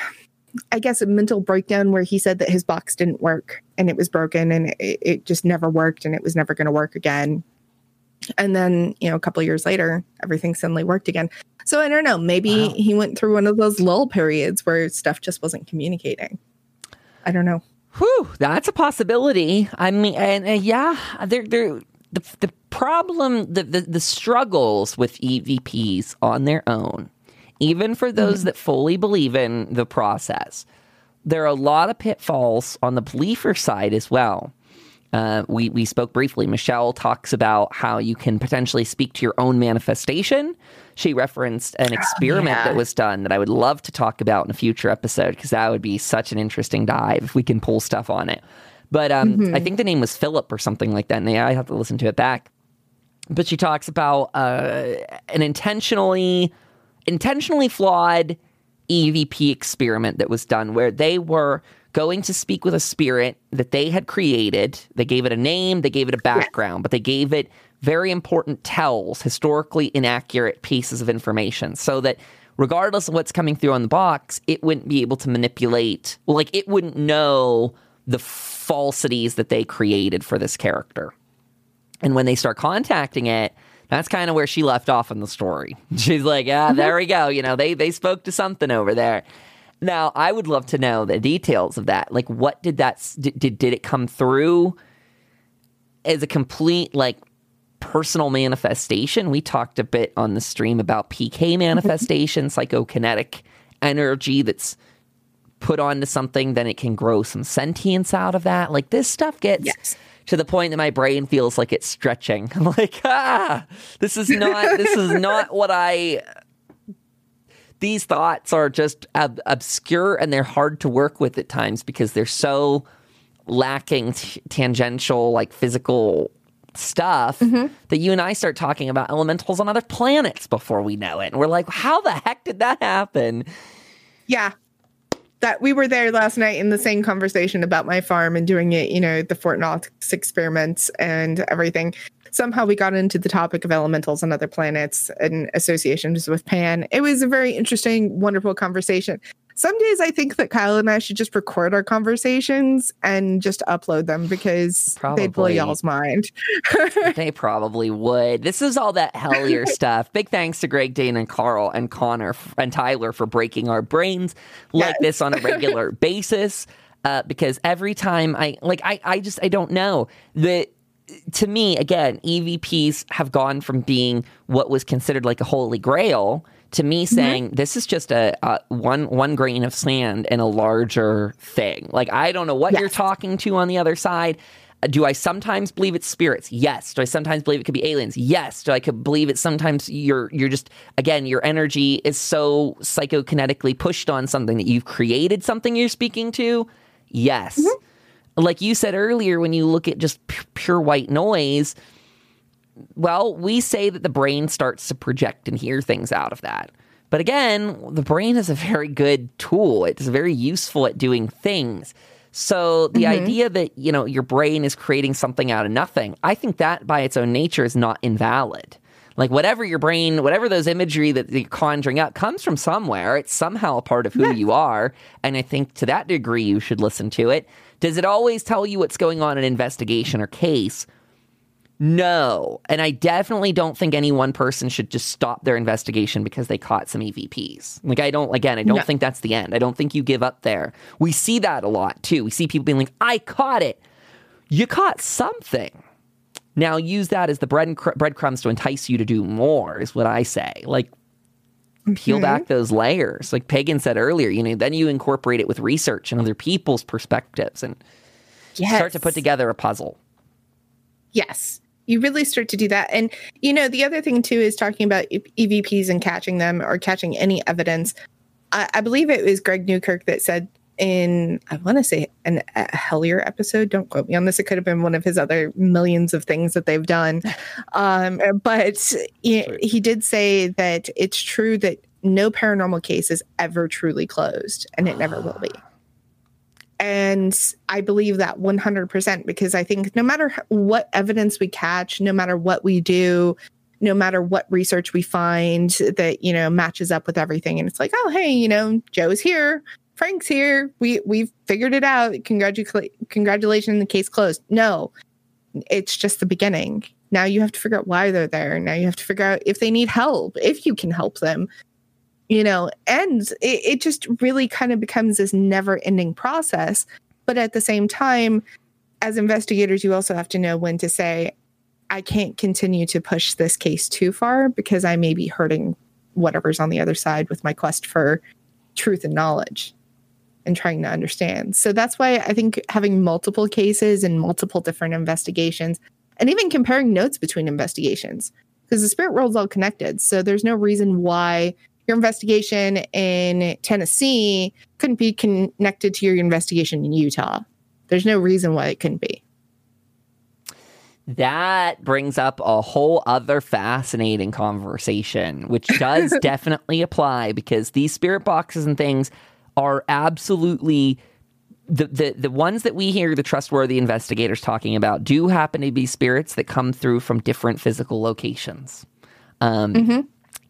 I guess, a mental breakdown where he said that his box didn't work and it was broken and it, it just never worked and it was never going to work again. And then, you know, a couple years later, everything suddenly worked again. So I don't know. Maybe wow. he went through one of those lull periods where stuff just wasn't communicating. I don't know.
Whew, that's a possibility. I mean, and, and yeah, they're, they're, the, the problem, the, the, the struggles with EVPs on their own, even for those mm-hmm. that fully believe in the process, there are a lot of pitfalls on the believer side as well. Uh, we we spoke briefly. Michelle talks about how you can potentially speak to your own manifestation. She referenced an oh, experiment oh, yeah. that was done that I would love to talk about in a future episode because that would be such an interesting dive if we can pull stuff on it. But um, mm-hmm. I think the name was Philip or something like that. And I have to listen to it back. But she talks about uh, an intentionally intentionally flawed EVP experiment that was done where they were going to speak with a spirit that they had created. They gave it a name, they gave it a background, but they gave it very important tells, historically inaccurate pieces of information, so that regardless of what's coming through on the box, it wouldn't be able to manipulate, well, like it wouldn't know the falsities that they created for this character. And when they start contacting it, that's kind of where she left off in the story. She's like, ah, there we go. You know, they they spoke to something over there. Now, I would love to know the details of that. Like, what did that did did, did it come through as a complete like personal manifestation? We talked a bit on the stream about PK manifestation, psychokinetic energy that's put onto something, then it can grow some sentience out of that. Like this stuff gets yes. to the point that my brain feels like it's stretching. I'm like, ah, this is not this is not what I these thoughts are just ob- obscure and they're hard to work with at times because they're so lacking t- tangential, like physical stuff mm-hmm. that you and I start talking about elementals on other planets before we know it. And we're like, how the heck did that happen?
Yeah. That we were there last night in the same conversation about my farm and doing it, you know, the Fort Knox experiments and everything somehow we got into the topic of elementals and other planets and associations with Pan. It was a very interesting, wonderful conversation. Some days I think that Kyle and I should just record our conversations and just upload them because probably. they'd blow y'all's mind.
they probably would. This is all that hellier stuff. Big thanks to Greg, Dane, and Karl, and Connor, and Tyler for breaking our brains like yes. this on a regular basis. Uh, because every time I like, I, I just I don't know that to me, again, EVPs have gone from being what was considered like a holy grail to me mm-hmm. saying mm-hmm. this is just a, a, one one grain of sand in a larger thing. Like I don't know what yes. you're talking to on the other side. Uh, do I sometimes believe it's spirits? Yes. Do I sometimes believe it could be aliens? Yes. Do I could believe it sometimes you're you're just again your energy is so psychokinetically pushed on something that you've created something you're speaking to? Yes. Mm-hmm like you said earlier, when you look at just pure white noise, well, we say that the brain starts to project and hear things out of that. But again, the brain is a very good tool. It's very useful at doing things. So the mm-hmm. idea that, you know, your brain is creating something out of nothing, I think that by its own nature is not invalid. Like whatever your brain, whatever those imagery that you're conjuring up comes from somewhere. It's somehow a part of who yeah. you are. And I think to that degree you should listen to it. Does it always tell you what's going on in an investigation or case? No. And I definitely don't think any one person should just stop their investigation because they caught some EVPs. Like, I don't, again, I don't no. think that's the end. I don't think you give up there. We see that a lot too. We see people being like, I caught it. You caught something. Now use that as the bread and cr- breadcrumbs to entice you to do more, is what I say. Like, peel mm-hmm. back those layers. Like Pagan said earlier, you know, then you incorporate it with research and other people's perspectives and yes. start to put together a puzzle.
Yes. You really start to do that. And, you know, the other thing too is talking about EVPs and catching them or catching any evidence. I, I believe it was Greg Newkirk that said in, I want to say an, a Hellier episode, don't quote me on this. It could have been one of his other millions of things that they've done. Um, but he, he did say that it's true that no paranormal case is ever truly closed and it never will be. And I believe that 100% because I think no matter what evidence we catch, no matter what we do, no matter what research we find that, you know, matches up with everything. And it's like, oh, hey, you know, Joe's here. Frank's here. We we've figured it out. Congratulations, congratulations, the case closed. No, it's just the beginning. Now you have to figure out why they're there. Now you have to figure out if they need help, if you can help them you know, and it, it just really kind of becomes this never ending process. But at the same time, as investigators, you also have to know when to say, I can't continue to push this case too far because I may be hurting whatever's on the other side with my quest for truth and knowledge and trying to understand. So that's why I think having multiple cases and multiple different investigations and even comparing notes between investigations because the spirit world's all connected. So there's no reason why your investigation in Tennessee couldn't be connected to your investigation in Utah. There's no reason why it couldn't be.
That brings up a whole other fascinating conversation, which does definitely apply because these spirit boxes and things are absolutely the, the the ones that we hear the trustworthy investigators talking about do happen to be spirits that come through from different physical locations. Um, mm-hmm.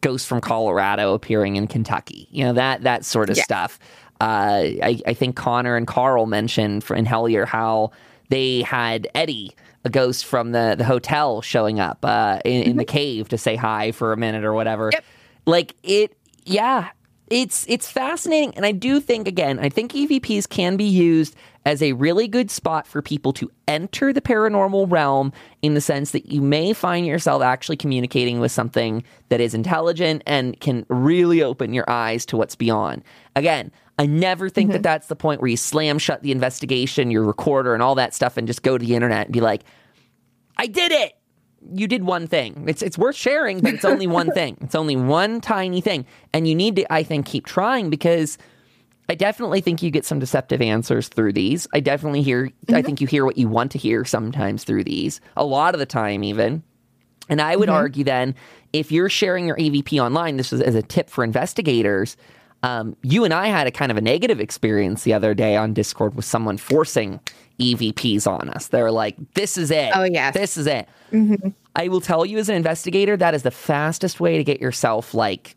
Ghost from Colorado appearing in Kentucky, you know that that sort of yeah. stuff. Uh, I, I, think Connor and Karl mentioned in Hellier how they had Eddie, a ghost from the the hotel, showing up uh, in, in, the mm-hmm. cave to say hi for a minute or whatever. Yep. Like it, yeah. It's it's fascinating, and I do think again, I think EVPs can be used as a really good spot for people to enter the paranormal realm in the sense that you may find yourself actually communicating with something that is intelligent and can really open your eyes to what's beyond. Again, I never think mm-hmm. that that's the point where you slam shut the investigation, your recorder, and all that stuff, and just go to the internet and be like, I did it. You did one thing. It's it's worth sharing, but it's only one thing. It's only one tiny thing, and you need to, I think, keep trying because I definitely think you get some deceptive answers through these. I definitely hear, mm-hmm. I think you hear what you want to hear sometimes through these, a lot of the time, even. And I would mm-hmm. argue then, if you're sharing your EVP online, this is as a tip for investigators. Um, you and I had a kind of a negative experience the other day on Discord with someone forcing EVPs on us. They're like, this is it.
Oh, yeah.
This is it. Mm-hmm. I will tell you as an investigator, that is the fastest way to get yourself like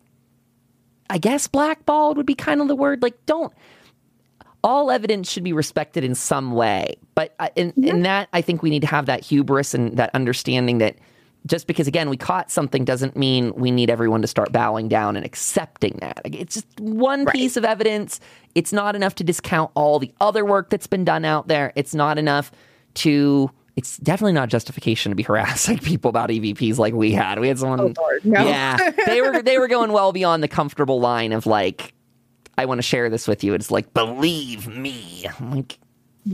I guess blackballed would be kind of the word. Like, don't. All evidence should be respected in some way, but uh, in, mm-hmm. in that, I think we need to have that hubris and that understanding that just because again we caught something doesn't mean we need everyone to start bowing down and accepting that it's just one right. piece of evidence it's not enough to discount all the other work that's been done out there it's not enough to it's definitely not justification to be harassing people about EVPs like we had. We had someone, oh, Lord, no. yeah, they were they were going well beyond the comfortable line of like, I want to share this with you. It's like, believe me, I'm like,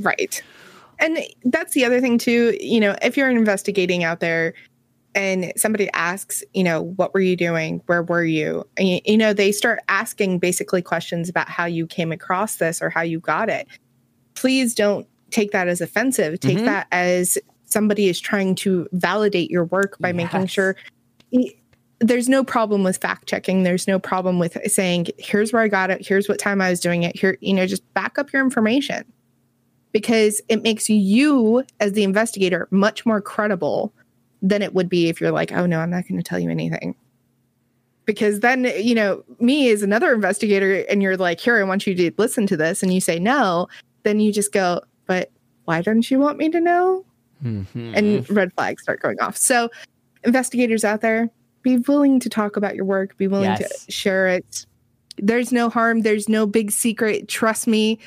right. And that's the other thing too. You know, if you're investigating out there, and somebody asks, you know, what were you doing? Where were you? And, you know, they start asking basically questions about how you came across this or how you got it. Please don't take that as offensive. Take mm-hmm. that as somebody is trying to validate your work by yes. making sure there's no problem with fact checking. There's no problem with saying, here's where I got it. Here's what time I was doing it. Here, you know, just back up your information because it makes you, as the investigator, much more credible than it would be if you're like, oh no, I'm not going to tell you anything. Because then, you know, me as another investigator, and you're like, here, I want you to listen to this, and you say no, then you just go, why don't you want me to know? Mm-hmm. And red flags start going off. So, investigators out there, be willing to talk about your work, be willing yes. to share it. There's no harm, there's no big secret. Trust me.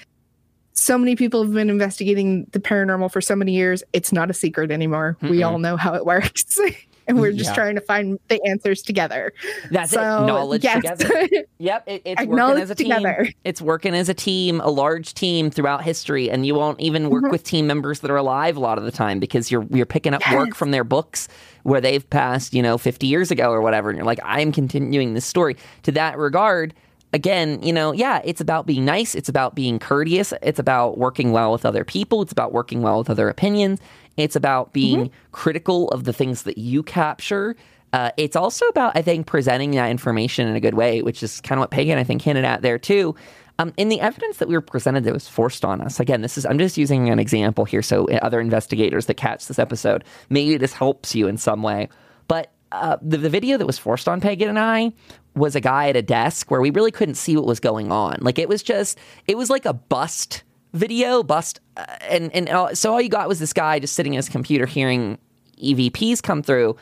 So many people have been investigating the paranormal for so many years. It's not a secret anymore. Mm-mm. We all know how it works. and we're just
Yeah.
trying to find the answers together.
That's
so,
it. Knowledge
yes.
together. Yep, it, it's working as a team.
together.
It's working as a team, a large team throughout history, and you won't even work
Mhm.
with team members that are alive a lot of the time because you're you're picking up work from their books where they've passed, you know, 50 years ago or whatever, and you're like, I'm continuing this story. To that regard, again, you know, yeah, it's about being nice, it's about being courteous, it's about working well with other people, it's about working well with other opinions, it's about being critical of the things that you capture. Uh, it's also about, I think, presenting that information in a good way, which is kind of what Pagan, I think, hinted at there too. Um, in the evidence that we were presented that was forced on us, again, this is I'm just using an example here, so other investigators that catch this episode, maybe this helps you in some way. But uh, the, the video that was forced on Pagan and I was a guy at a desk where we really couldn't see what was going on. Like it was just, it was like a bust video, bust, uh, and and uh, so all you got was this guy just sitting at his computer hearing EVPs come through.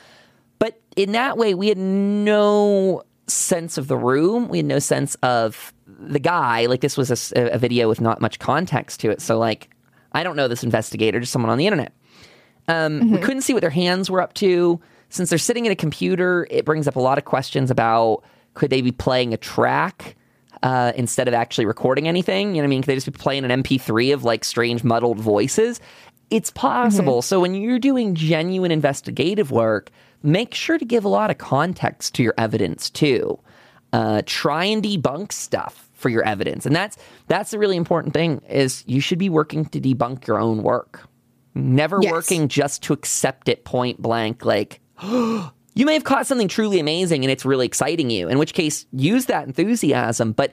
But in that way, we had no sense of the room. We had no sense of the guy. Like this was a video with not much context to it. So like, I don't know this investigator, just someone on the internet. Um, We couldn't see what their hands were up to. Since they're sitting at a computer, it brings up a lot of questions about could they be playing a track uh, instead of actually recording anything? You know what I mean? Could they just be playing an MP3 of like strange muddled voices? It's possible. So when you're doing genuine investigative work, make sure to give a lot of context to your evidence too. Uh, try and debunk stuff for your evidence, and that's that's a really important thing. Is you should be working to debunk your own work never
Yes.
working just to accept it point blank like you may have caught something truly amazing and it's really exciting you in which case use that enthusiasm but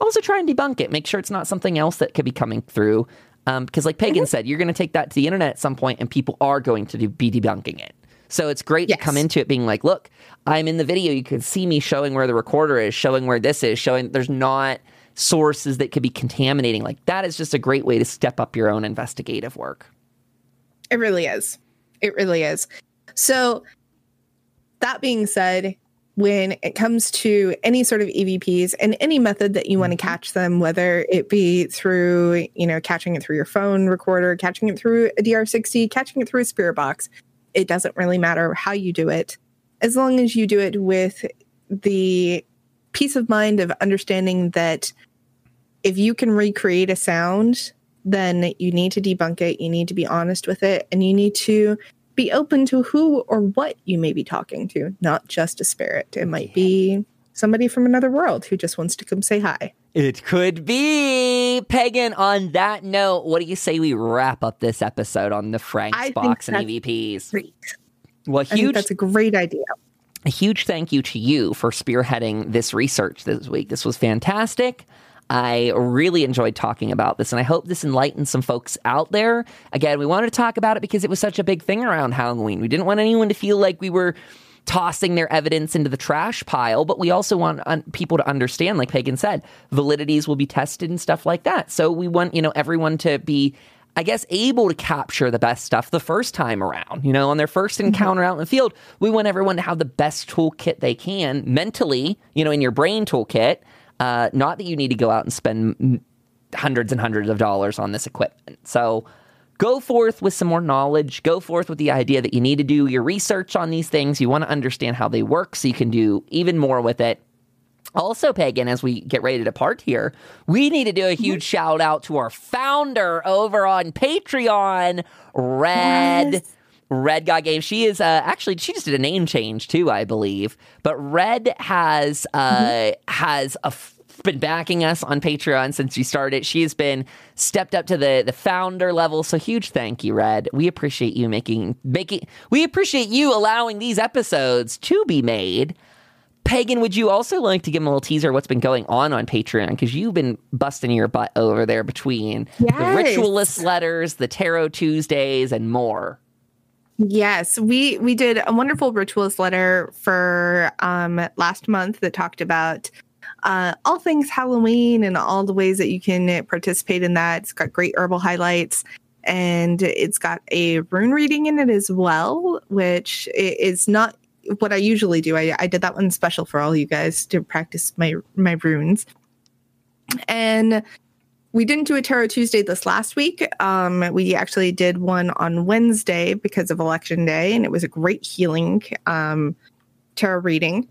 also try and debunk it make sure it's not something else that could be coming through um, because like pagan said you're going to take that to the internet at some point and people are going to do, be debunking it so it's great
Yes.
to come into it being like look i'm in the video you can see me showing where the recorder is showing where this is showing there's not sources that could be contaminating like that is just a great way to step up your own investigative work
It really is. It really is. So, that being said, when it comes to any sort of EVPs and any method that you want to mm-hmm. catch them, whether it be through, you know, catching it through your phone recorder, catching it through a DR60, catching it through a spirit box, it doesn't really matter how you do it, as long as you do it with the peace of mind of understanding that if you can recreate a sound then you need to debunk it. You need to be honest with it, and you need to be open to who or what you may be talking to, not just a spirit. It might be somebody from another world who just wants to come say hi.
It could be. Pagan, on that note, what do you say we wrap up this episode on the Frank's
I
box and EVPs?
Great.
Well,
I think
huge,
that's a great idea.
a huge thank you to you for spearheading this research this week. This was fantastic. I really enjoyed talking about this, and I hope this enlightens some folks out there. Again, we wanted to talk about it because it was such a big thing around Halloween. We didn't want anyone to feel like we were tossing their evidence into the trash pile, but we also want un- people to understand, like Pagan said, validities will be tested and stuff like that. So we want, you know, everyone to be I guess, able to capture the best stuff the first time around. You know, on their first mm-hmm. encounter out in the field, we want everyone to have the best toolkit they can mentally, you know, in your brain toolkit. Uh, not that you need to go out and spend hundreds and hundreds of dollars on this equipment. So go forth with some more knowledge. Go forth with the idea that you need to do your research on these things. You want to understand how they work so you can do even more with it. Also, Pagan, as we get ready to depart here, we need to do a huge shout out to our founder over on Patreon, Red.
Yes.
Red God Game. She is uh, actually she just did a name change too, I believe. But Red has uh, has a f- been backing us on Patreon since we started. She has been stepped up to the the founder level. So huge thank you, Red. We appreciate you making making. We appreciate you allowing these episodes to be made. Pagan, would you also like to give them a little teaser of what's been going on on Patreon? Because you've been busting your butt over there between the
Yes.
ritualist letters, the tarot Tuesdays, and more.
Yes, we we did a wonderful rituals letter for um last month that talked about uh, all things Halloween and all the ways that you can participate in that. It's got great herbal highlights and it's got a rune reading in it as well, which is not what I usually do. I, I did that one special for all you guys to practice my my runes. And we didn't do a Tarot Tuesday this last week. Um, we actually did one on Wednesday because of Election Day, and it was a great healing um, tarot reading.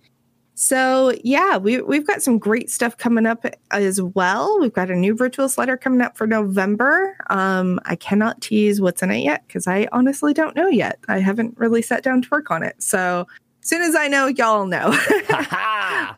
So yeah, we we've got some great stuff coming up as well. We've got a new Virtuous Letter coming up for November. Um, I cannot tease what's in it yet because I honestly don't know yet. I haven't really sat down to work on it. So as soon as I know, y'all know.
I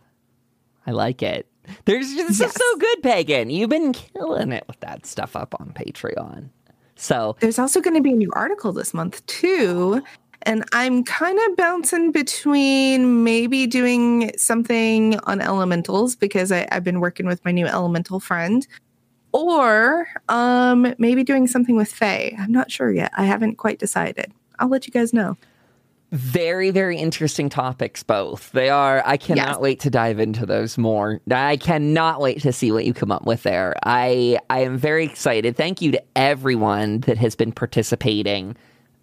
like it. There's this yes. is so good, Pagan. You've been killing it with that stuff up on Patreon. So
there's also going to be a new article this month too and I'm kind of bouncing between maybe doing something on elementals because I, have been working with my new elemental friend, or um, maybe doing something with fae. I'm not sure yet. I haven't quite decided. I'll let you guys know.
Very, very interesting topics, both. They are. I cannot yes. wait to dive into those more. I cannot wait to see what you come up with there. I I am very excited. Thank you to everyone that has been participating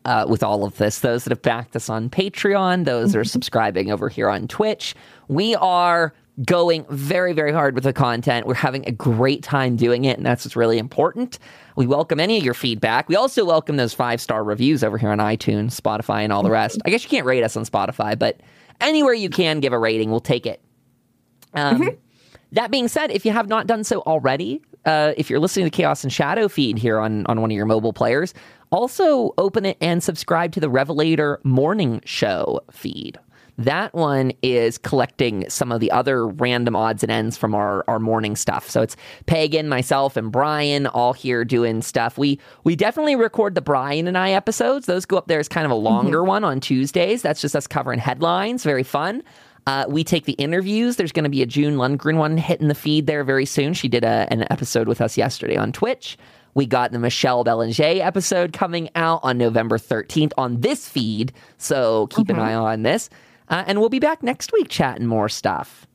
uh, with all of this. Those that have backed us on Patreon, those that are subscribing over here on Twitch. We are going very, very hard with the content. We're having a great time doing it, and that's what's really important. We welcome any of your feedback. We also welcome those five star reviews over here on iTunes, Spotify, and all the rest. I guess you can't rate us on Spotify, but anywhere you can give a rating, we'll take it. Um, mm-hmm. That being said, if you have not done so already, uh, if you're listening to Chaos and Shadow feed here on, on one of your mobile players, also, open it and subscribe to the Revelator Morning Show feed. That one is collecting some of the other random odds and ends from our, our morning stuff. So it's Pagan, myself, and Brian all here doing stuff. We we definitely record the Brian and I episodes. Those go up there as kind of a longer mm-hmm. one on Tuesdays. That's just us covering headlines. Very fun. Uh, we take the interviews. There's going to be a June Lundgren one hitting the feed there very soon. She did a, an episode with us yesterday on Twitch. We got the Michelle Belanger episode coming out on November 13th on this feed. So keep mm-hmm. an eye on this. Uh, and we'll be back next week chatting more stuff.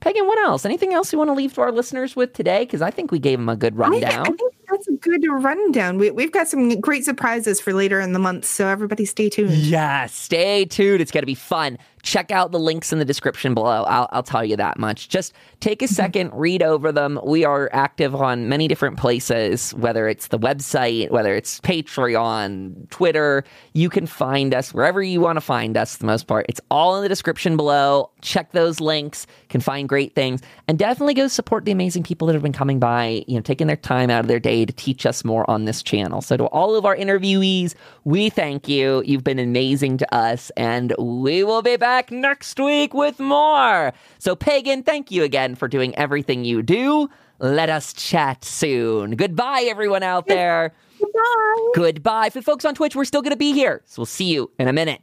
Pagan, what else? Anything else you want to leave to our listeners with today? Because I think we gave them a good rundown. I, I think
that's a good rundown. We, have got some great surprises for later in the month, so everybody stay tuned.
Yeah, stay tuned. It's going to be fun. Check out the links in the description below. I'll, I'll tell you that much. Just take a mm-hmm. second, read over them. We are active on many different places, whether it's the website, whether it's Patreon, Twitter. You can find us wherever you want to find us, for the most part. It's all in the description below. Check those links, can find great things, and definitely go support the amazing people that have been coming by, you know, taking their time out of their day to teach us more on this channel. So, to all of our interviewees, we thank you. You've been amazing to us, and we will be back next week with more. So, Pagan, thank you again for doing everything you do. Let us chat soon. Goodbye, everyone out there.
Goodbye.
Goodbye. For folks on Twitch, we're still going to be here. So, we'll see you in a minute.